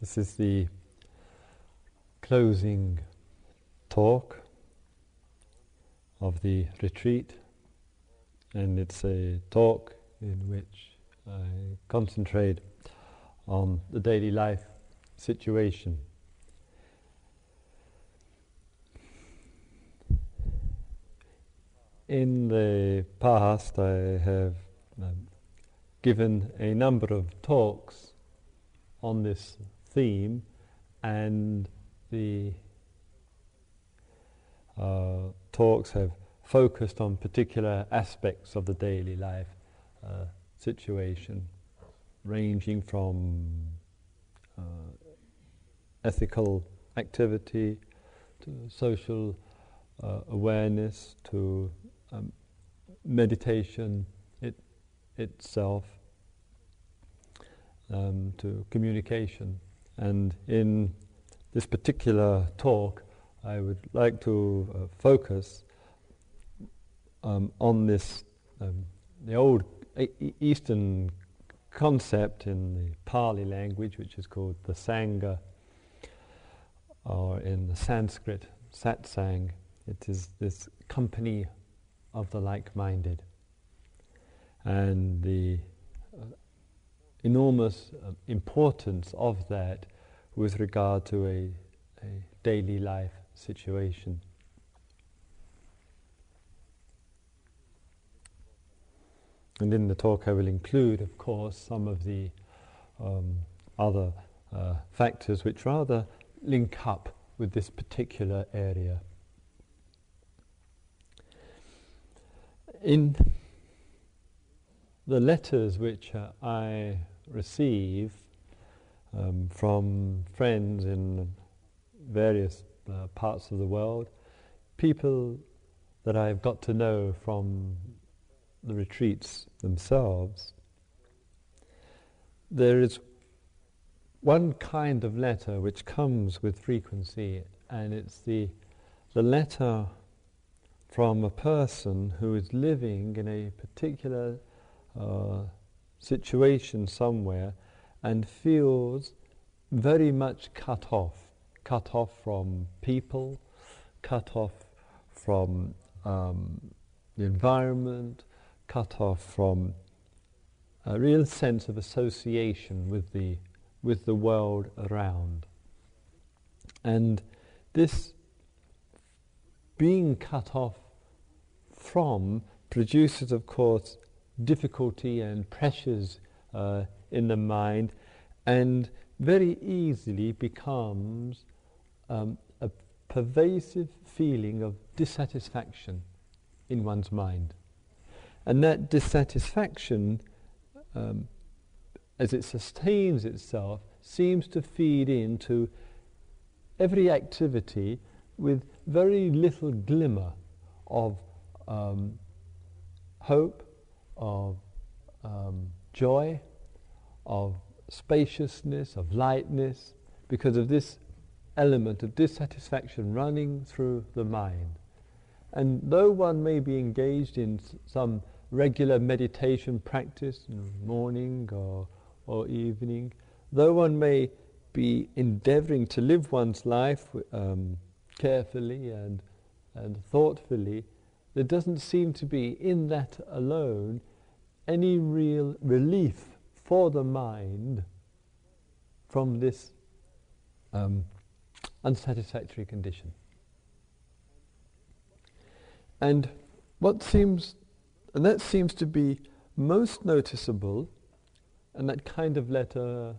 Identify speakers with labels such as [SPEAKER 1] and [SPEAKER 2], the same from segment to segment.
[SPEAKER 1] This is the closing talk of the retreat, and it's a talk in which I concentrate on the daily life situation. In the past, I have um, given a number of talks on this theme, and the uh, talks have focused on particular aspects of the daily life uh, situation, ranging from uh, ethical activity to social uh, awareness to um, meditation it, itself um, to communication. And in this particular talk, I would like to uh, focus um, on this, um, the old Eastern concept in the Pali language, which is called the Sangha, or in the Sanskrit, Satsang. It is this company of the like minded. And the uh, enormous uh, importance of that with regard to a, a daily life situation. And in the talk, I will include, of course, some of the um, other uh, factors which rather link up with this particular area. In the letters which uh, I receive um, from friends in various uh, parts of the world, people that I've got to know from the retreats themselves, there is one kind of letter which comes with frequency, and it's the, the letter from a person who is living in a particular uh, situation somewhere and feels very much cut off, cut off from people, cut off from um, the environment, cut off from a real sense of association with the with the world around. And this being cut off from produces, of course, difficulty and pressures uh, in the mind, and very easily becomes um, a pervasive feeling of dissatisfaction in one's mind. And that dissatisfaction, um, as it sustains itself, seems to feed into every activity with very little glimmer of um, hope, of um, joy, of spaciousness, of lightness, because of this element of dissatisfaction running through the mind. And though one may be engaged in s- some regular meditation practice, morning or, or evening, though one may be endeavoring to live one's life um, carefully and, and thoughtfully, there doesn't seem to be in that alone any real relief for the mind from this um, unsatisfactory condition. And what seems, and that seems to be most noticeable, and that kind of letter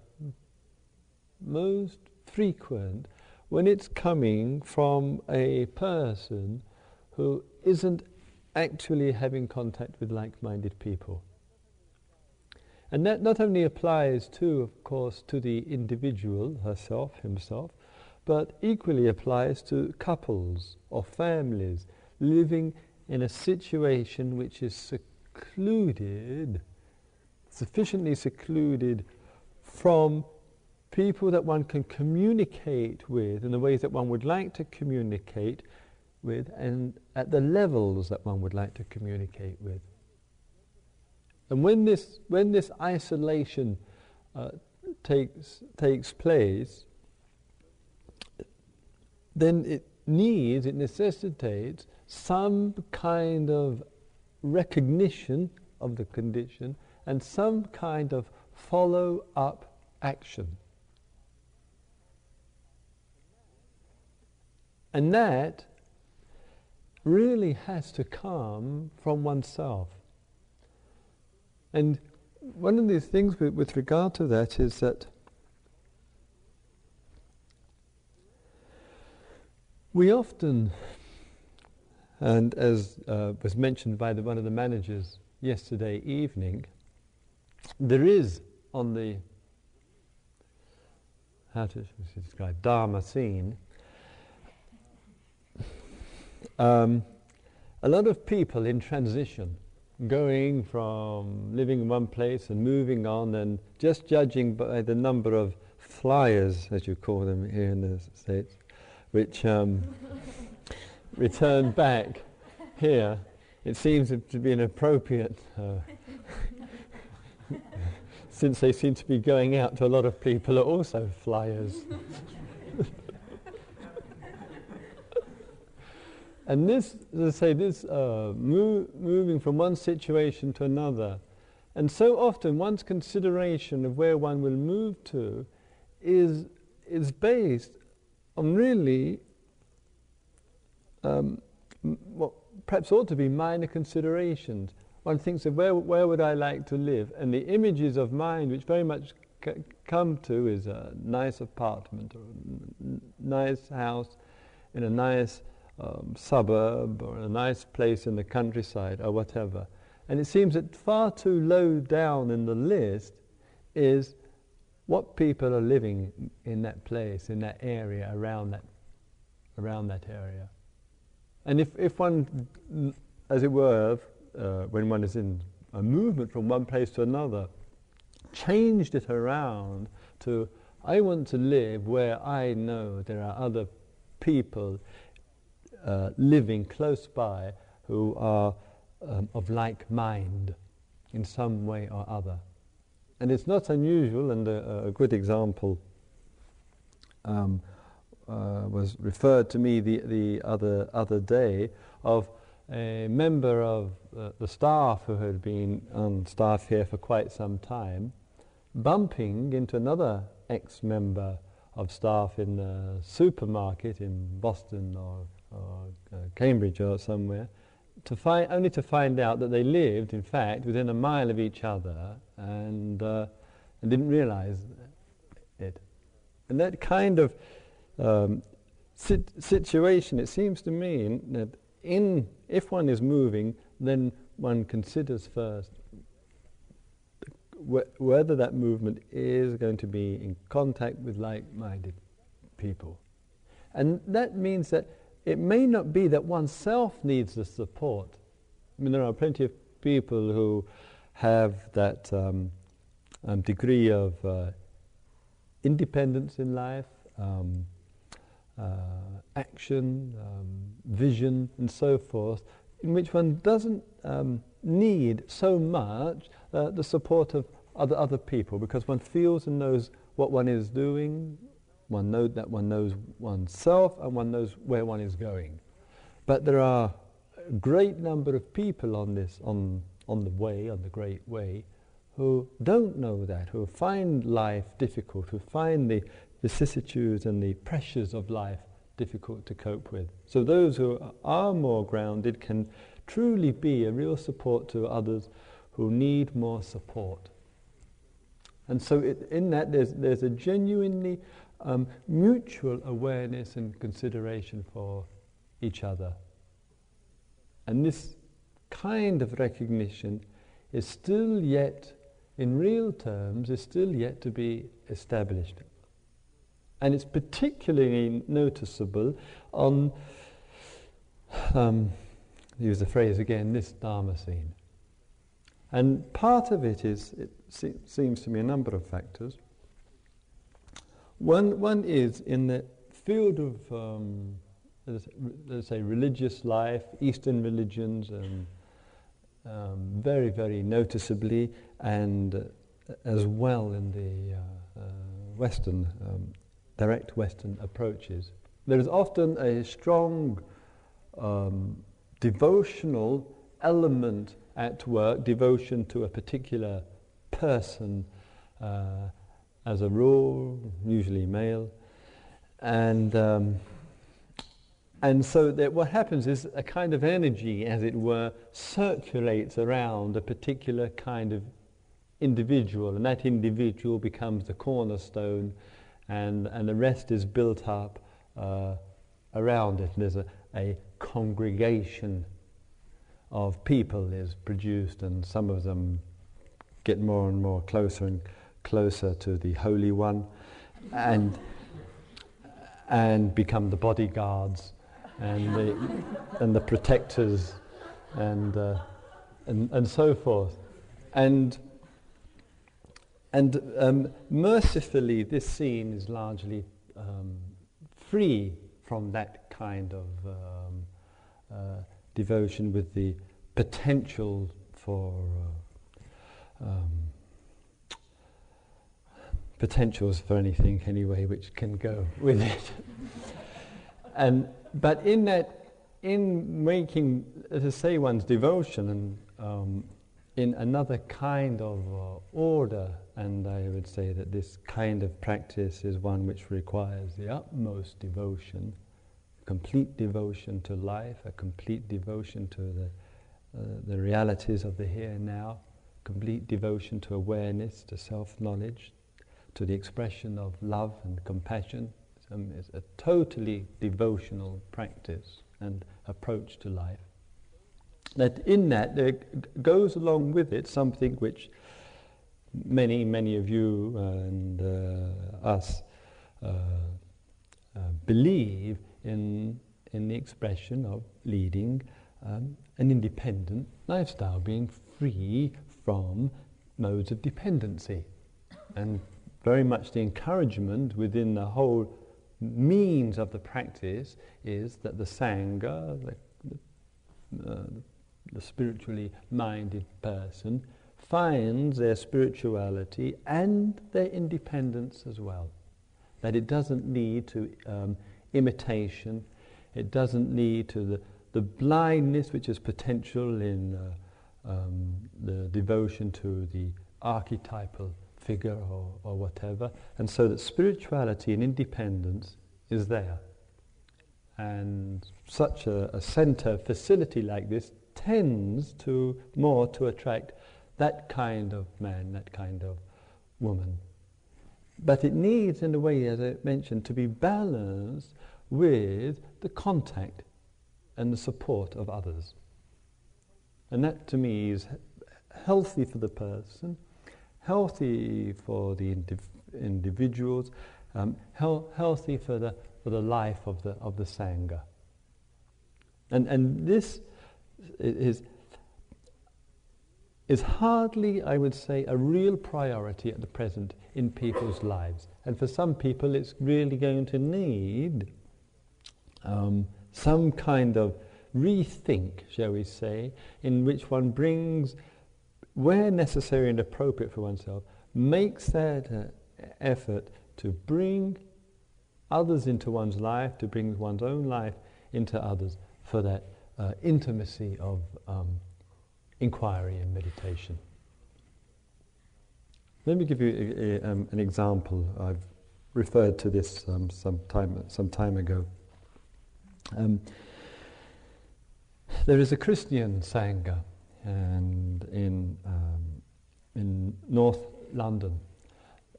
[SPEAKER 1] most frequent when it's coming from a person who isn't actually having contact with like minded people. And that not only applies to, of course, to the individual herself, himself, but equally applies to couples or families living in a situation which is secluded, sufficiently secluded from people that one can communicate with in the ways that one would like to communicate with and at the levels that one would like to communicate with. And when this, when this isolation uh, takes, takes place, then it needs, it necessitates some kind of recognition of the condition and some kind of follow up action. And that really has to come from oneself. And one of the things with, with regard to that is that we often, and as uh, was mentioned by the, one of the managers yesterday evening, there is on the how to describe Dharma scene um, a lot of people in transition, going from living in one place and moving on, and just judging by the number of flyers, as you call them here in the States, which um, return back here, it seems to be an appropriate, uh, since they seem to be going out to a lot of people who are also flyers. And this, as I say, this uh, move, moving from one situation to another, and so often one's consideration of where one will move to is, is based on really um, what perhaps ought to be minor considerations. One thinks of where, where would I like to live, and the images of mind which very much c- come to is a nice apartment or a n- nice house in a nice um, suburb or a nice place in the countryside or whatever. And it seems that far too low down in the list is what people are living in that place, in that area, around that, around that area. And if, if one, as it were, uh, when one is in a movement from one place to another, changed it around to, I want to live where I know there are other people uh, living close by who are um, of like mind in some way or other. And it's not unusual, and a, a good example um, uh, was referred to me the, the other, other day of a member of uh, the staff who had been on staff here for quite some time bumping into another ex-member of staff in a supermarket in Boston or or uh, Cambridge or somewhere, to find, only to find out that they lived, in fact, within a mile of each other and, uh, and didn't realize it. And that kind of um, sit- situation, it seems to me that in, if one is moving, then one considers first wh- whether that movement is going to be in contact with like-minded people. And that means that it may not be that oneself needs the support. I mean, there are plenty of people who have that um, um, degree of uh, independence in life, um, uh, action, um, vision, and so forth, in which one doesn't um, need so much uh, the support of other, other people because one feels and knows what one is doing, one knows that one knows oneself and one knows where one is going. But there are a great number of people on this, on, on the way, on the great way, who don't know that, who find life difficult, who find the vicissitudes and the pressures of life difficult to cope with. So those who are more grounded can truly be a real support to others who need more support. And so it, in that there's, there's a genuinely um, mutual awareness and consideration for each other. And this kind of recognition is still yet, in real terms, is still yet to be established. And it's particularly noticeable on, um, use the phrase again, this Dharma scene. And part of it is, it se- seems to me, a number of factors. One, one is in the field of, um, let's say, religious life, Eastern religions, um, um, very, very noticeably, and uh, as well in the uh, uh, Western, um, direct Western approaches, there is often a strong um, devotional element at work, devotion to a particular person, uh, as a rule, usually male, and um, and so that what happens is a kind of energy, as it were, circulates around a particular kind of individual, and that individual becomes the cornerstone, and, and the rest is built up uh, around it. There's a, a congregation of people is produced, and some of them get more and more closer and closer to the Holy One, and and become the bodyguards and the and the protectors and uh, and and so forth, and and um, mercifully, this scene is largely um, free from that kind of um, uh, devotion with the potential for uh, um, potentials for anything anyway which can go with it. and but in that, in making, to say, one's devotion and um, in another kind of uh, order, and I would say that this kind of practice is one which requires the utmost devotion, complete devotion to life, a complete devotion to the, uh, the realities of the here and now, complete devotion to awareness, to self knowledge, to the expression of love and compassion. Um, it's a totally devotional practice and approach to life that in that there goes along with it something which many, many of you and uh, us uh, uh, believe in, in the expression of leading um, an independent lifestyle, being free from modes of dependency. And very much the encouragement within the whole means of the practice is that the Sangha, the, the, uh, the spiritually minded person finds their spirituality and their independence as well. That it doesn't lead to um, imitation, it doesn't lead to the, the blindness which is potential in uh, um, the devotion to the archetypal figure or, or whatever. And so that spirituality and independence is there. And such a, a center, facility like this tends to more to attract that kind of man, that kind of woman. But it needs, in a way, as I mentioned, to be balanced with the contact and the support of others. And that to me is healthy for the person, healthy for the indiv- individuals, um, healthy for the, for the life of the, of the Sangha. And, and this is, is hardly, I would say, a real priority at the present in people's lives. And for some people, it's really going to need um, some kind of rethink, shall we say, in which one brings, where necessary and appropriate for oneself, makes that uh, effort to bring others into one's life, to bring one's own life into others for that uh, intimacy of um, inquiry and meditation. Let me give you a, a, um, an example. I've referred to this um, some, time, some time ago. Um, there is a Christian Sangha and in, um, in North London,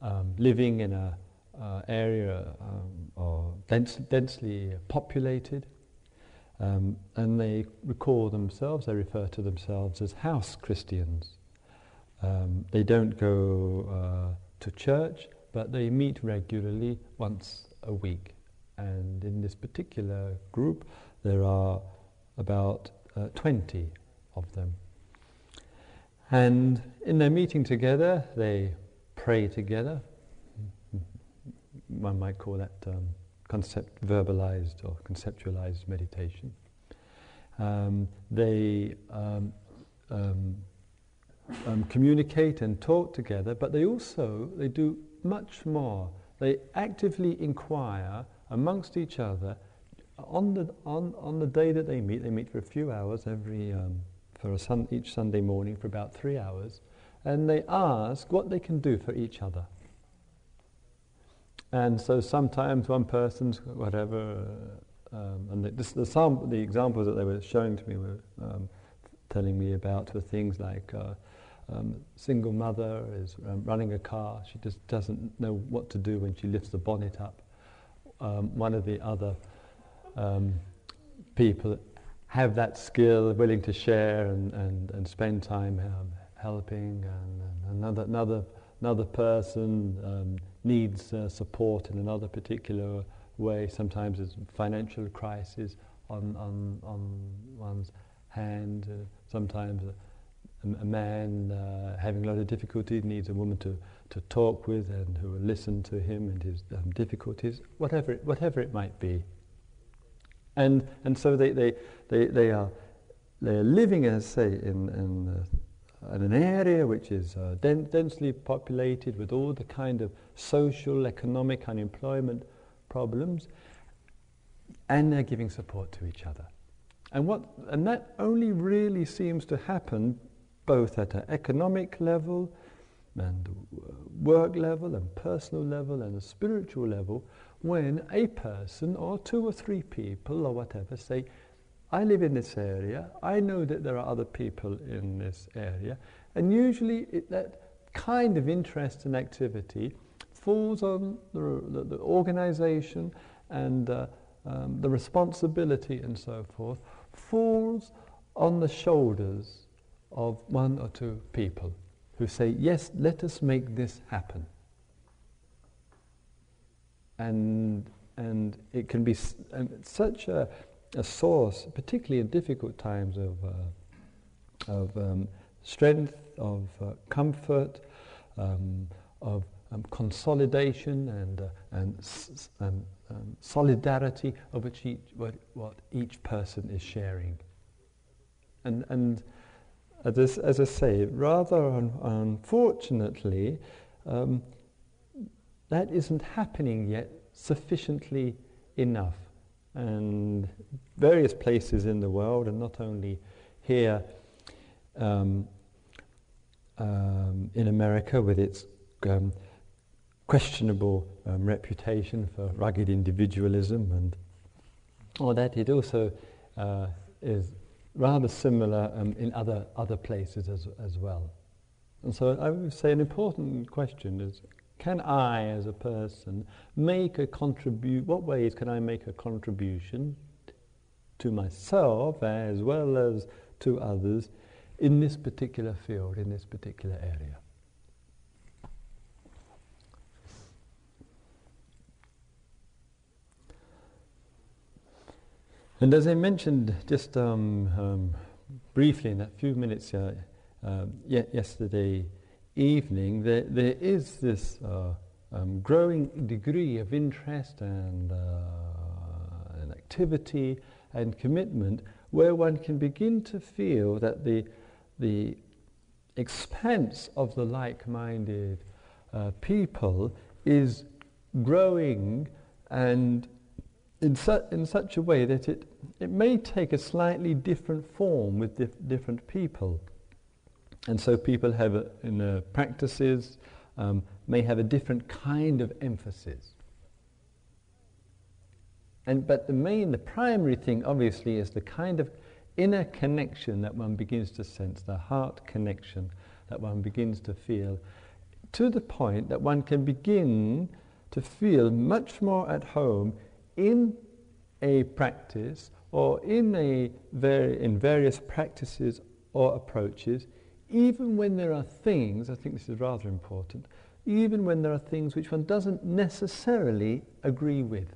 [SPEAKER 1] um, living in an uh, area or dense, densely populated, um, and they recall themselves, they refer to themselves as house Christians. Um, they don't go uh, to church, but they meet regularly once a week. And in this particular group, there are about uh, 20 of them. And in their meeting together, they pray together. One might call that um, concept verbalized or conceptualized meditation. Um, they um, um, um, communicate and talk together, but they also they do much more. they actively inquire amongst each other on the, on, on the day that they meet. They meet for a few hours every, um, for sun, each Sunday morning for about three hours, and they ask what they can do for each other. And so sometimes one person's whatever, um, and the, the, the, the, examples that they were showing to me were um, telling me about were things like uh, um, single mother is um, running a car. She just doesn't know what to do when she lifts the bonnet up. Um, one of the other um, people have that skill, willing to share and, and, and spend time um, helping, and, and, another, another, another person um, needs uh, support in another particular way. Sometimes it's financial crisis on, on, on one's hand, uh, sometimes a man uh, having a lot of difficulty needs a woman to, to talk with and who will listen to him and his um, difficulties, whatever it, whatever it might be. And, and so they, they, they, they, are, they are living, as I say, in, in, uh, in an area which is uh, den- densely populated with all the kind of social, economic, unemployment problems, and they're giving support to each other. And, what, and that only really seems to happen both at an economic level and work level and personal level and a spiritual level when a person or two or three people or whatever say, I live in this area, I know that there are other people in this area, and usually it, that kind of interest and activity falls on the, the, the organization and uh, um, the responsibility and so forth, falls on the shoulders of one or two people who say, Yes, let us make this happen. And, and it can be s- such a, a source, particularly in difficult times, of, uh, of um, strength, of uh, comfort, um, of um, consolidation, and, uh, and, s- um, solidarity of which each, what, what each person is sharing. And, and as, as I say, rather un- unfortunately, um, that isn't happening yet sufficiently enough. And various places in the world, and not only here um, um, in America with its um, questionable um, reputation for rugged individualism, and all that, it also uh, is rather similar um, in other, other places as, as well. And so I would say an important question is can I, as a person, make a contribution? What ways can I make a contribution to myself as well as to others in this particular field, in this particular area? And as I mentioned just um, um, briefly in that few minutes uh, uh, yesterday evening, there, there is this uh, um, growing degree of interest and, uh, and activity and commitment where one can begin to feel that the, the expanse of the like-minded uh, people is growing and in, su- in such a way that it, it may take a slightly different form with dif- different people. And so people have, a, in uh, practices, um, may have a different kind of emphasis. And, but the main, the primary thing, obviously, is the kind of inner connection that one begins to sense, the heart connection that one begins to feel, to the point that one can begin to feel much more at home in a practice or in, a ver- in various practices or approaches, even when there are things, I think this is rather important, even when there are things which one doesn't necessarily agree with.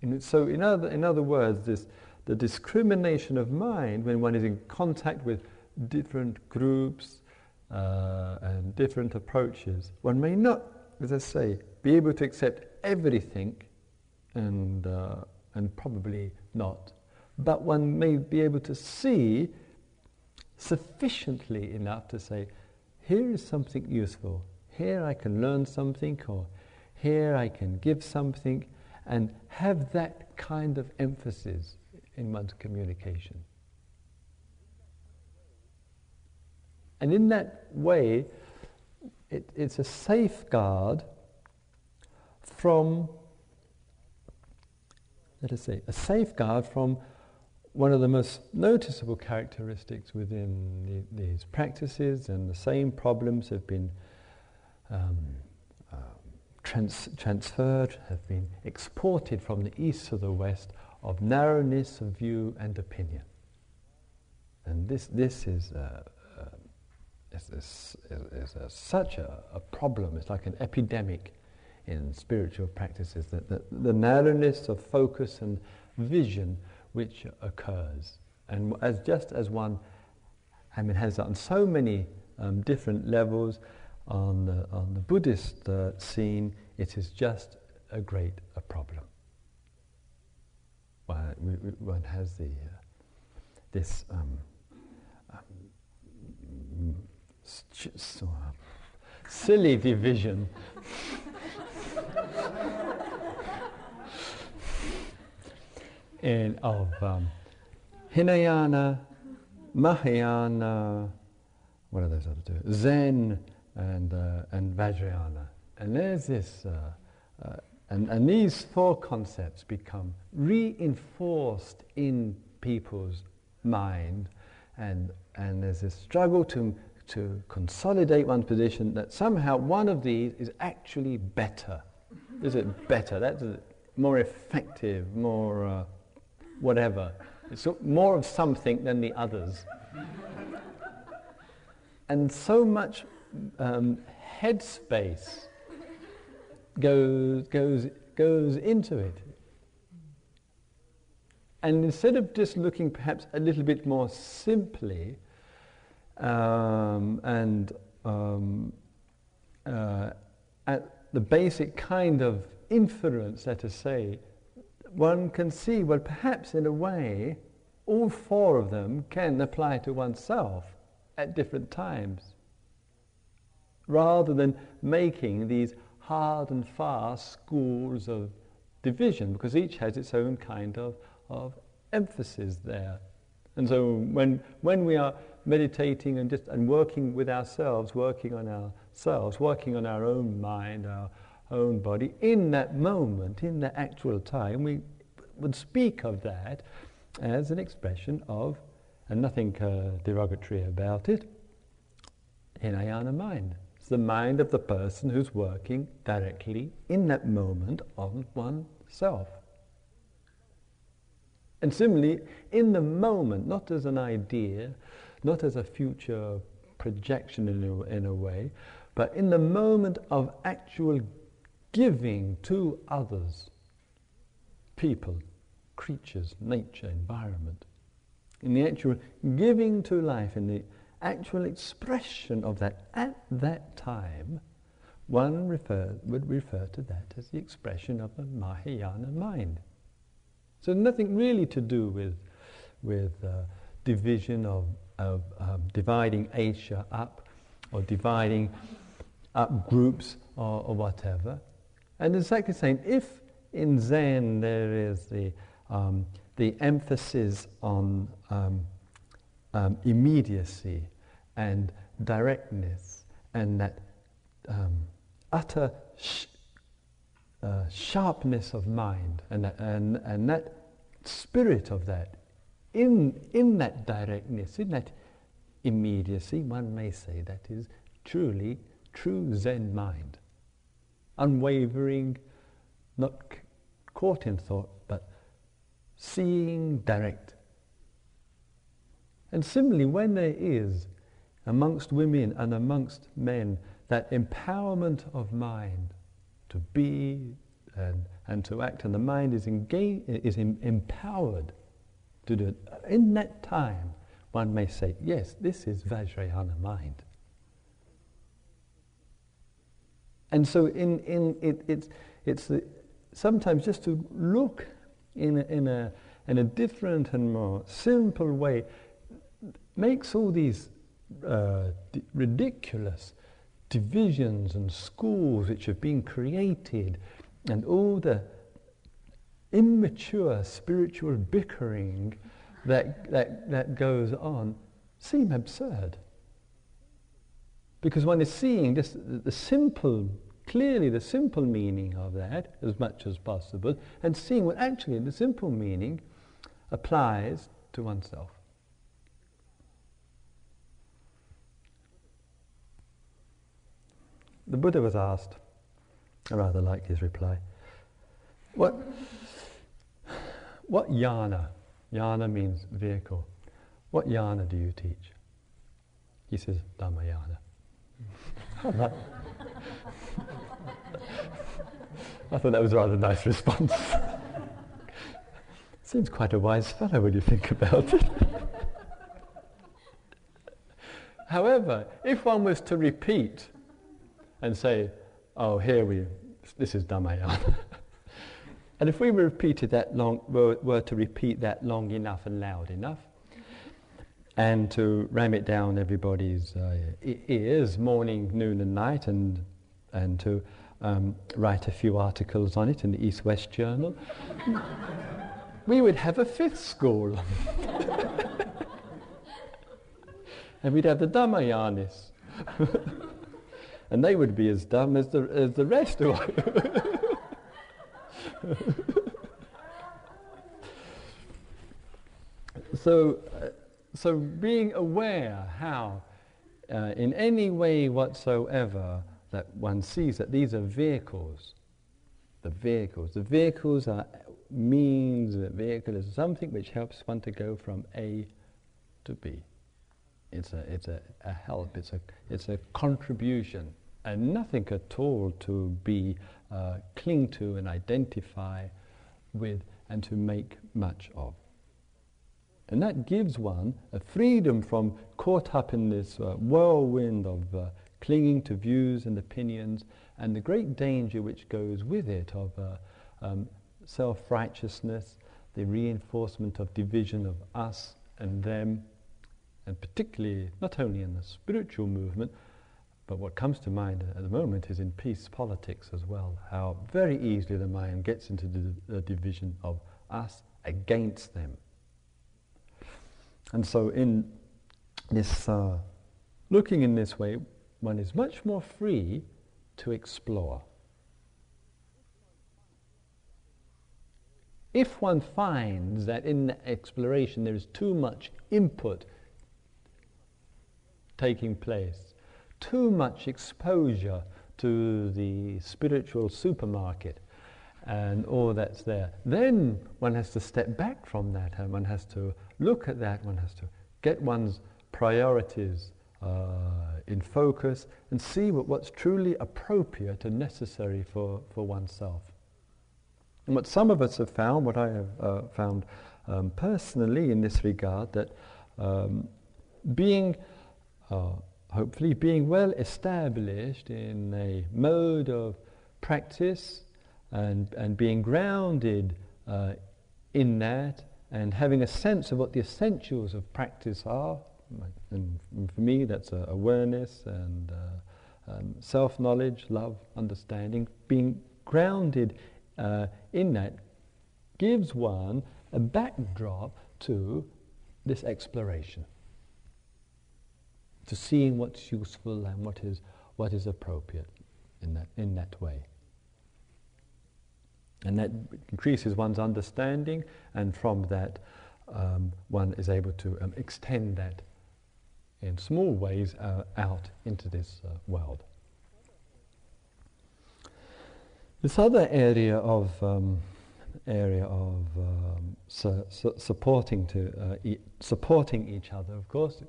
[SPEAKER 1] And so, in other, in other words, this, the discrimination of mind when one is in contact with different groups uh, and different approaches, one may not, as I say, be able to accept everything and, uh, and probably not. But one may be able to see sufficiently enough to say, here is something useful. Here I can learn something, or here I can give something and have that kind of emphasis in one's communication. And in that way, it, it's a safeguard from, let us say, a safeguard from one of the most noticeable characteristics within the, these practices, and the same problems have been um, uh, trans- transferred, have been exported from the east to the west, of narrowness of view and opinion. And this, this is, is, is, is, is such a, a, problem, it's like an epidemic in spiritual practices, that, that the narrowness of focus and vision which occurs. And as just as one, I mean, has on so many um, different levels on the, on the Buddhist uh, scene, it is just a great a problem. One, one has the, uh, this um, um, silly division in, of um, Hinayana, Mahayana, what are those other two? Zen and, uh, and Vajrayana. And there's this, uh, uh, and, and these four concepts become reinforced in people's mind, and, and there's this struggle to, to consolidate one's position that somehow one of these is actually better. Is it better? That's more effective, more uh, whatever. It's more of something than the others. and so much um, headspace goes, goes, goes into it. And instead of just looking perhaps a little bit more simply um, and um, uh, at the basic kind of inference, let us say, one can see, well, perhaps in a way, all four of them can apply to oneself at different times, rather than making these hard and fast schools of division, because each has its own kind of, of emphasis there. And so when, when we are meditating and just and working with ourselves, working on ourselves, working on our own mind, our own body, in that moment, in the actual time, we would speak of that as an expression of, and nothing uh, derogatory about it, Hinayana mind. It's the mind of the person who's working directly in that moment on oneself. And similarly, in the moment, not as an idea, not as a future projection in a, in a way, but in the moment of actual giving to others, people, creatures, nature, environment. In the actual giving to life, in the actual expression of that at that time, one refer, would refer to that as the expression of the Mahayana mind. So nothing really to do with, with uh, division of, of um, dividing Asia up or dividing up groups or, or whatever. And exactly the same, if in Zen there is the, um, the emphasis on um, um, immediacy and directness and that um, utter sh- uh, sharpness of mind and that, and, and that spirit of that in, in that directness, in that immediacy, one may say that is truly true Zen mind unwavering, not caught in thought, but seeing direct. And similarly, when there is amongst women and amongst men that empowerment of mind to be and, and to act, and the mind is, engaged, is em- empowered to do it, in that time, one may say, yes, this is Vajrayana mind. And so in, in it, it's, it's the, sometimes just to look in a, in, a, in a different and more simple way makes all these uh, d- ridiculous divisions and schools which have been created and all the immature spiritual bickering that, that, that goes on seem absurd. Because one is seeing just the simple, clearly the simple meaning of that as much as possible, and seeing what actually the simple meaning applies to oneself. The Buddha was asked, I rather like his reply, what, what yana, yana means vehicle, what yana do you teach? He says, Dhammayana. I thought that was a rather nice response. Seems quite a wise fellow when you think about it. However, if one was to repeat and say, oh, here we, this is Dhammayana. and if we repeated that long, were, were to repeat that long enough and loud enough, and to ram it down everybody's uh, ears morning, noon, and night, and, and to um, write a few articles on it in the East West Journal, we would have a fifth school. and we'd have the Dhammayanis and they would be as dumb as the, as the rest of us. so, uh, so being aware how, uh, in any way whatsoever, that one sees that these are vehicles. The vehicles. The vehicles are means. The vehicle is something which helps one to go from A to B. It's a, it's a, a help. It's a, it's a contribution and nothing at all to be uh, cling to and identify with and to make much of. And that gives one a freedom from caught up in this uh, whirlwind of uh, clinging to views and opinions and the great danger which goes with it of uh, um, self righteousness, the reinforcement of division of us and them, and particularly not only in the spiritual movement, but what comes to mind at the moment is in peace politics as well, how very easily the mind gets into the, the division of us against them. And so, in this uh, looking in this way, one is much more free to explore. If one finds that in the exploration there is too much input taking place, too much exposure to the spiritual supermarket and all that's there. Then one has to step back from that and one has to look at that, one has to get one's priorities in focus and see what, what's truly appropriate and necessary for, for oneself. And what some of us have found, what I have uh, found um, personally in this regard, that um, being uh, hopefully being well established in a mode of practice and, and being grounded uh, in that and having a sense of what the essentials of practice are. And for me, that's uh, awareness and uh, um, self knowledge, love, understanding. Being grounded uh, in that gives one a backdrop to this exploration to seeing what's useful and what is, what is appropriate in that, in that way. And that increases one's understanding, and from that, um, one is able to um, extend that in small ways uh, out into this uh, world. This other area of um, area of um, su- su- supporting to uh, e- supporting each other, of course,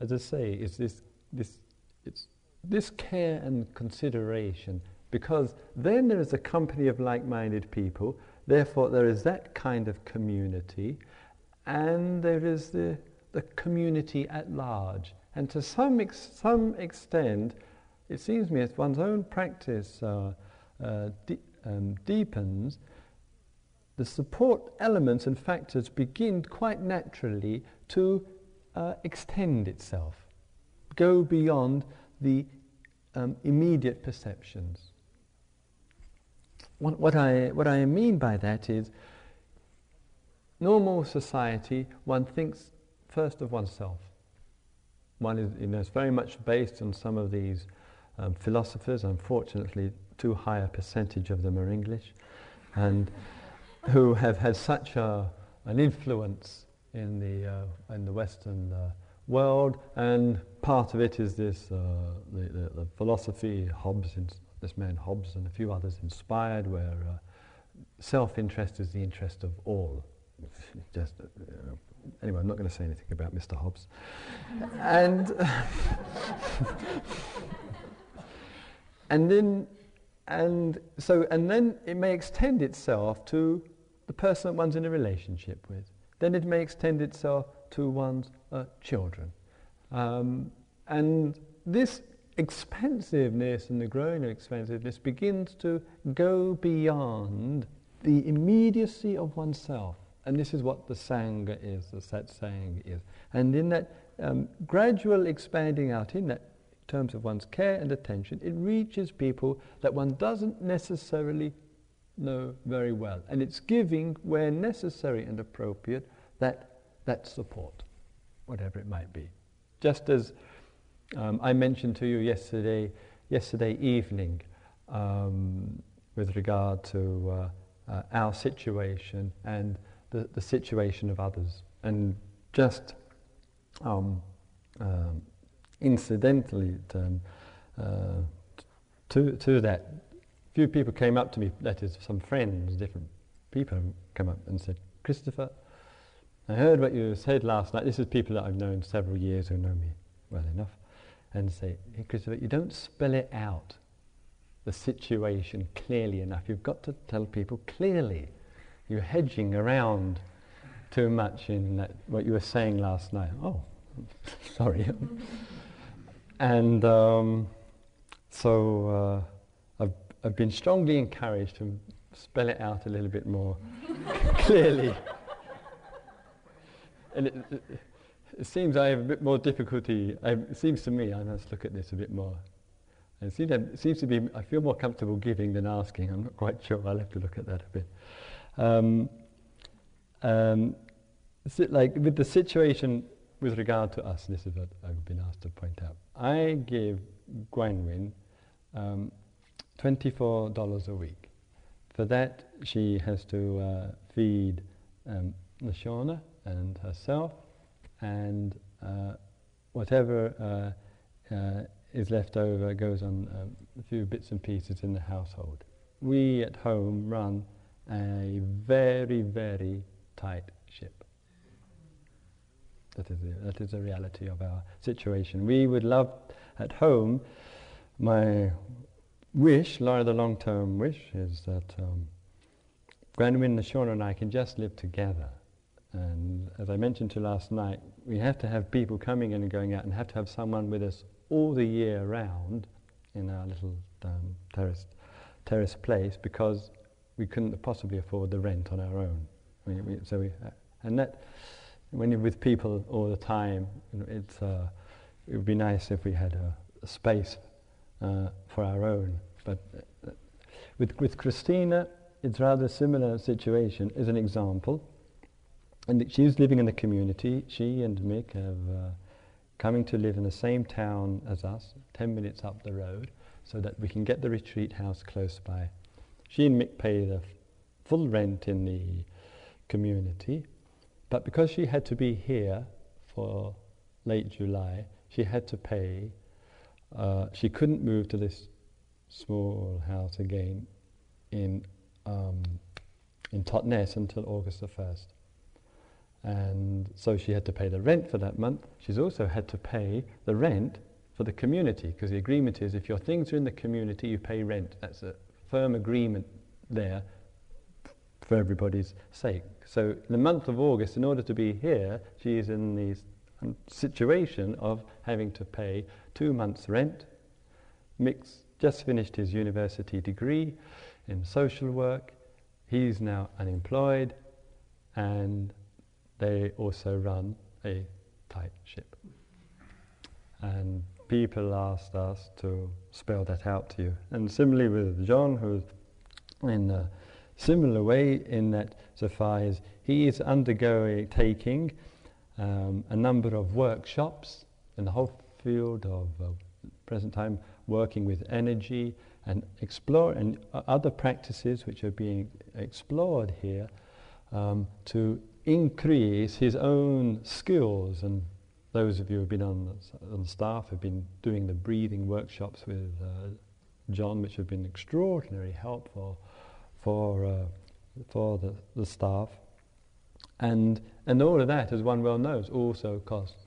[SPEAKER 1] as I say, is this, this, it's this care and consideration because then there is a company of like-minded people, therefore there is that kind of community, and there is the, the community at large. And to some, ex- some extent, it seems to me as one's own practice uh, uh, de- um, deepens, the support elements and factors begin quite naturally to uh, extend itself, go beyond the um, immediate perceptions. What, what, I, what I mean by that is, normal society, one thinks first of oneself. One is, you know, it's very much based on some of these um, philosophers. Unfortunately, too high a percentage of them are English, and who have had such a, an influence in the uh, in the Western uh, world. And part of it is this uh, the, the, the, philosophy Hobbes, this man Hobbes, and a few others inspired, where uh, self-interest is the interest of all. Just uh, anyway, I'm not going to say anything about Mr. Hobbes. and and then and so and then it may extend itself to the person that one's in a relationship with. Then it may extend itself to one's uh, children. Um, and this expansiveness and the growing of expansiveness begins to go beyond the immediacy of oneself. And this is what the Sangha is, the satsang is. And in that um, gradual expanding out in that terms of one's care and attention, it reaches people that one doesn't necessarily know very well. And it's giving, where necessary and appropriate, that, that support, whatever it might be. Just as um, I mentioned to you yesterday, yesterday evening, um, with regard to uh, uh, our situation and the, the situation of others. And just um, um incidentally, um, uh, to, to that, few people came up to me, that is, some friends, different people come up and said, Christopher, I heard what you said last night. This is people that I've known several years who know me well enough. And say, hey, Christopher, you don't spell it out, the situation clearly enough. You've got to tell people clearly. You're hedging around too much in that, what you were saying last night. Oh, sorry. and um, so uh, I've, I've been strongly encouraged to spell it out a little bit more clearly and it, it, seems I have a bit more difficulty. I, it seems to me I must look at this a bit more. And it seems to be I feel more comfortable giving than asking. I'm not quite sure. I'll have to look at that a bit. Um, um, like with the situation with regard to us, this is what I've been asked to point out. I give Guanyin um, $24 a week. For that, she has to uh, feed um, Nashona, and herself, and uh, whatever uh, uh, is left over goes on um, a few bits and pieces in the household. We at home run a very, very tight ship. That is, the, that is the reality of our situation. We would love at home, my wish, Laura, the long term wish, is that um, Granwin, Nashona, and I can just live together and as I mentioned to last night, we have to have people coming in and going out and have to have someone with us all the year round in our little um, terrace, terrace place because we couldn't possibly afford the rent on our own. We, so we, uh, and that, when you're with people all the time, it's, uh, it would be nice if we had a, a space uh, for our own. But uh, with, with Christina, it's rather a similar situation. As an example, and she's living in the community. She and Mick have uh, coming to live in the same town as us, 10 minutes up the road, so that we can get the retreat house close by. She and Mick pay the full rent in the community, but because she had to be here for late July, she had to pay. Uh, she couldn't move to this small house again in um, in Totnes until August the first. And so she had to pay the rent for that month. She's also had to pay the rent for the community because the agreement is if your things are in the community, you pay rent. That's a firm agreement there for everybody's sake. So in the month of August, in order to be here, she is in the um, situation of having to pay two months' rent. Mick's just finished his university degree in social work. He's now unemployed and they also run a tight ship. And people asked us to spell that out to you. And similarly with John, who's in a similar way in that so far as he is undergoing, taking um, a number of workshops in the whole field of uh, present time, working with energy and explore and other practices which are being explored here um, to increase his own skills. And those of you who have been on on staff have been doing the breathing workshops with uh, John, which have been extraordinarily helpful for uh, for the, the staff. And and all of that, as one well knows, also costs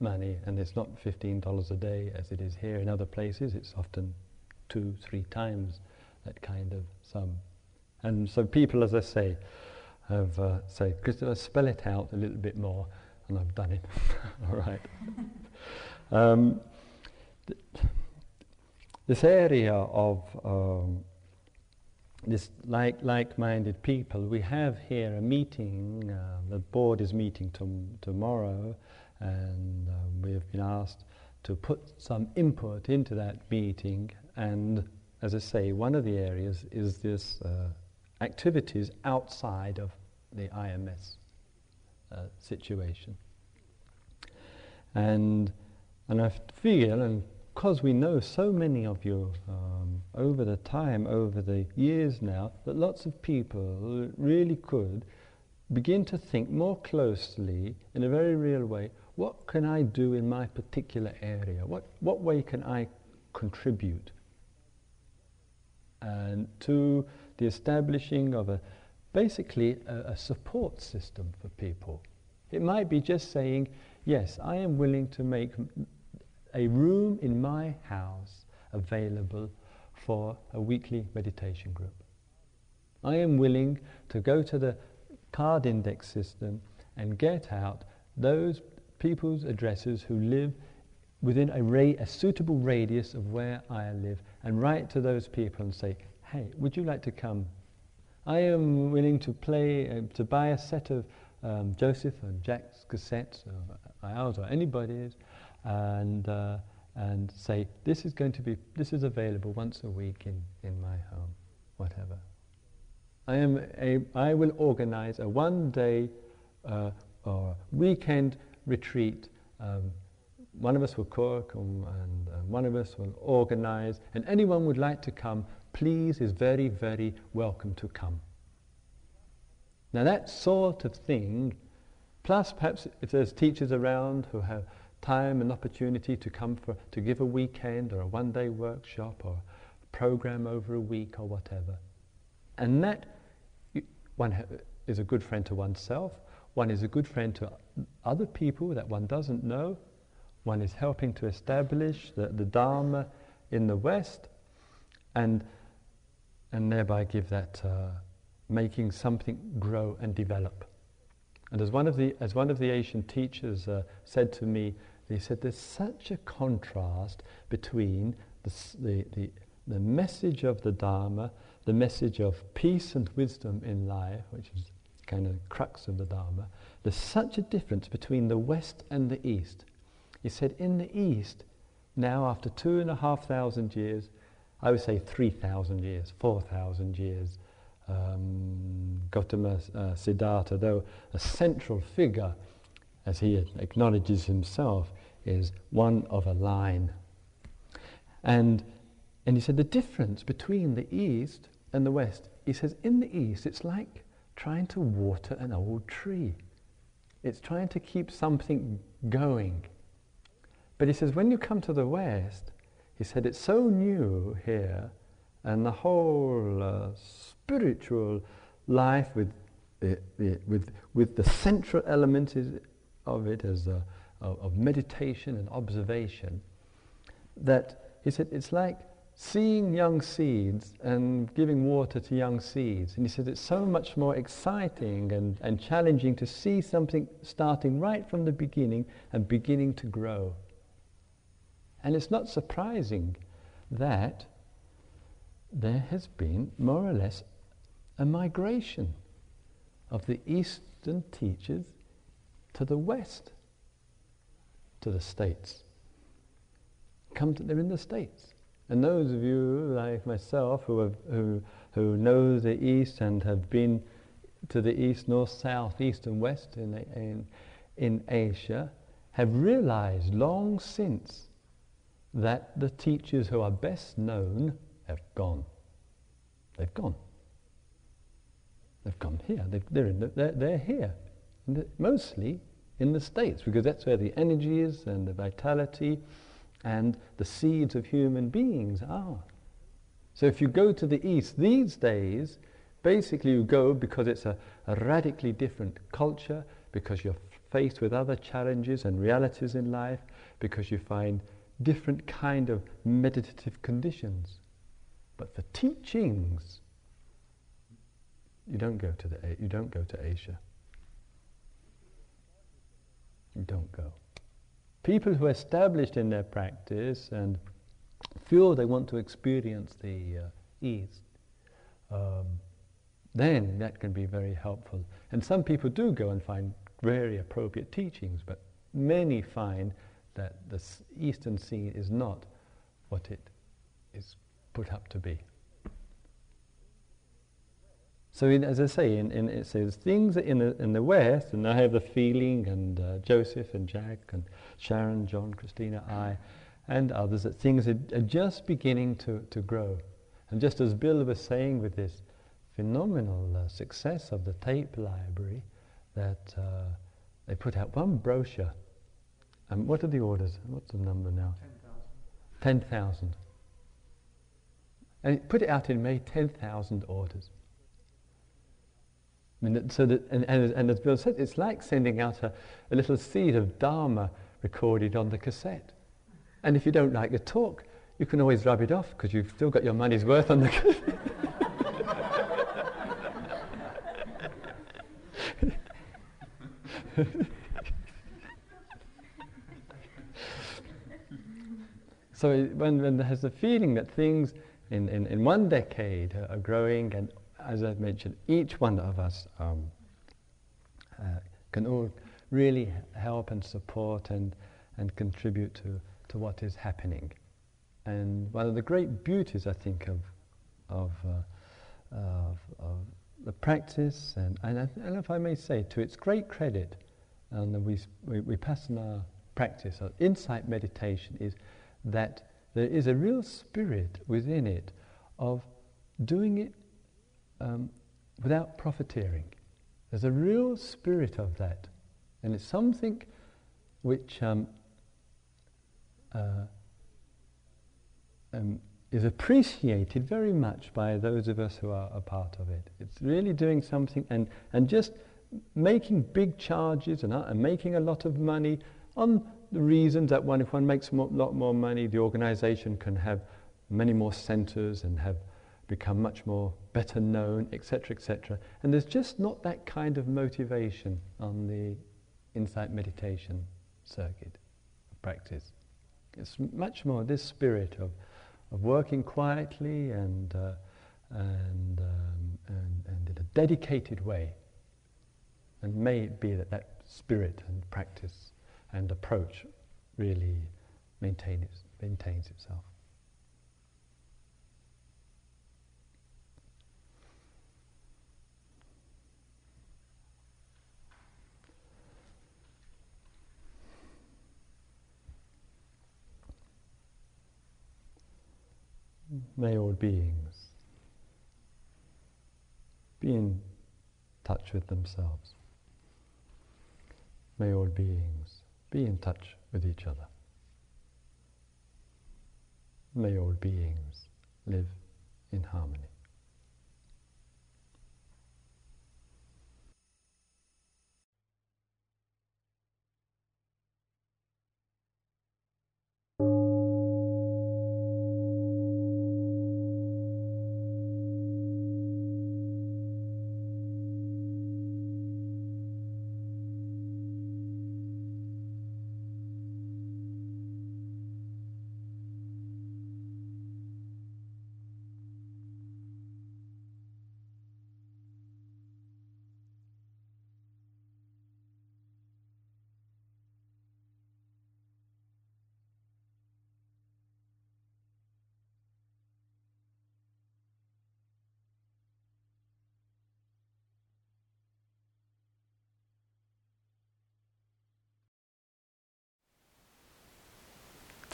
[SPEAKER 1] money, and it's not fifteen dollars a day as it is here in other places. It's often two, three times that kind of sum. And so people, as I say, have uh, said, Christopher, spell it out a little bit more, and I've done it. All right. um, th- this area of um, this like like-minded people, we have here a meeting. Uh, the board is meeting tom- tomorrow, and uh, we have been asked to put some input into that meeting. And as I say, one of the areas is this uh, activities outside of the IMS uh, situation. And, and I feel, and because we know so many of you um, over the time, over the years now, that lots of people really could begin to think more closely, in a very real way, what can I do in my particular area? What, what way can I contribute? And to the establishing of a basically a, a support system for people. It might be just saying, yes, I am willing to make a room in my house available for a weekly meditation group. I am willing to go to the card index system and get out those people's addresses who live within a, ra- a suitable radius of where I live and write to those people and say, hey, would you like to come? I am willing to play, uh, to buy a set of um, Joseph and Jack's cassettes, or ours, or anybody's, and, uh, and say, this is going to be, this is available once a week in, in my home, whatever. I, am a, I will organize a one day uh, or weekend retreat. Um, one of us will cook um, and uh, one of us will organize, and anyone would like to come, please is very, very welcome to come. Now, that sort of thing, plus perhaps if there's teachers around who have time and opportunity to come for, to give a weekend or a one day workshop or a program over a week or whatever. And that one is a good friend to oneself, one is a good friend to other people that one doesn't know, one is helping to establish the, the Dharma in the West, and, and thereby give that, uh, making something grow and develop. And as one of the, as one of the Asian teachers uh, said to me, he said, There's such a contrast between the, the, the, the message of the Dharma, the message of peace and wisdom in life, which is kind of the crux of the Dharma. There's such a difference between the West and the East. He said, In the East, now after two and a half thousand years, I would say 3,000 years, 4,000 years, um, Gautama uh, Siddhartha, though a central figure, as he acknowledges himself, is one of a line. And, and he said the difference between the East and the West, he says, in the East, it's like trying to water an old tree. It's trying to keep something going. But he says, when you come to the West, he said, it's so new here, and the whole uh, spiritual life with, the, the, with, with the central element of it as a, of, of meditation and observation, that he said it's like seeing young seeds and giving water to young seeds. And he said it's so much more exciting and, and challenging to see something starting right from the beginning and beginning to grow. And it's not surprising that there has been more or less a migration of the Eastern teachers to the West, to the States. come to, they're in the States. And those of you like myself who, have, who, who know the East and have been to the East, North, South, East and West in, in, in Asia have realized long since that the teachers who are best known have gone. They've gone. They've come here. they are the, they're, they're here. The, mostly in the States, because that's where the energy is and the vitality and the seeds of human beings are. So if you go to the East these days, basically you go because it's a, a radically different culture, because you're faced with other challenges and realities in life, because you find different kind of meditative conditions. But for teachings, you don't go to the you don't go to Asia. You don't go. People who are established in their practice and feel they want to experience the uh, East, um, then that can be very helpful. And some people do go and find very appropriate teachings, but many find that the Eastern scene is not what it is put up to be. So, in, as I say, in, in, it says things in the, in the West, and I have the feeling, and uh, Joseph and Jack and Sharon, John, Christina, I, and others, that things are, are, just beginning to, to grow. And just as Bill was saying with this phenomenal uh, success of the tape library, that uh, they put out one brochure and what are the orders? What's the number now? 10,000. 10,000. And put it out in May, 10,000 orders. I mean, so that, and, and, and, as Bill said, it's like sending out a, a little seed of Dharma recorded on the cassette. And if you don't like the talk, you can always rub it off because you've still got your money's worth on the cassette. So when, when there's a feeling that things in, in, in one decade are growing, and as I've mentioned, each one of us um, uh, can all really help and support and, and contribute to, to what is happening. And one of the great beauties, I think, of, of, uh, of, of the practice, and, and, and if I may say, to its great credit, and we, we, we pass on our practice, our insight meditation is that there is a real spirit within it of doing it um, without profiteering. There's a real spirit of that. And it's something which um, uh, um, is appreciated very much by those of us who are a part of it. It's really doing something and, and just making big charges and, uh, and making a lot of money on the reasons that one, if one makes a lot more money, the organization can have many more centers and have become much more better known, etc., etc. And there's just not that kind of motivation on the insight meditation circuit practice. It's much more this spirit of, of working quietly and, uh, and, um, and, and in a dedicated way. And may it be that that spirit and practice and approach really maintain maintains itself. May all beings be in touch with themselves. May all beings be in touch with each other. May all beings live in harmony.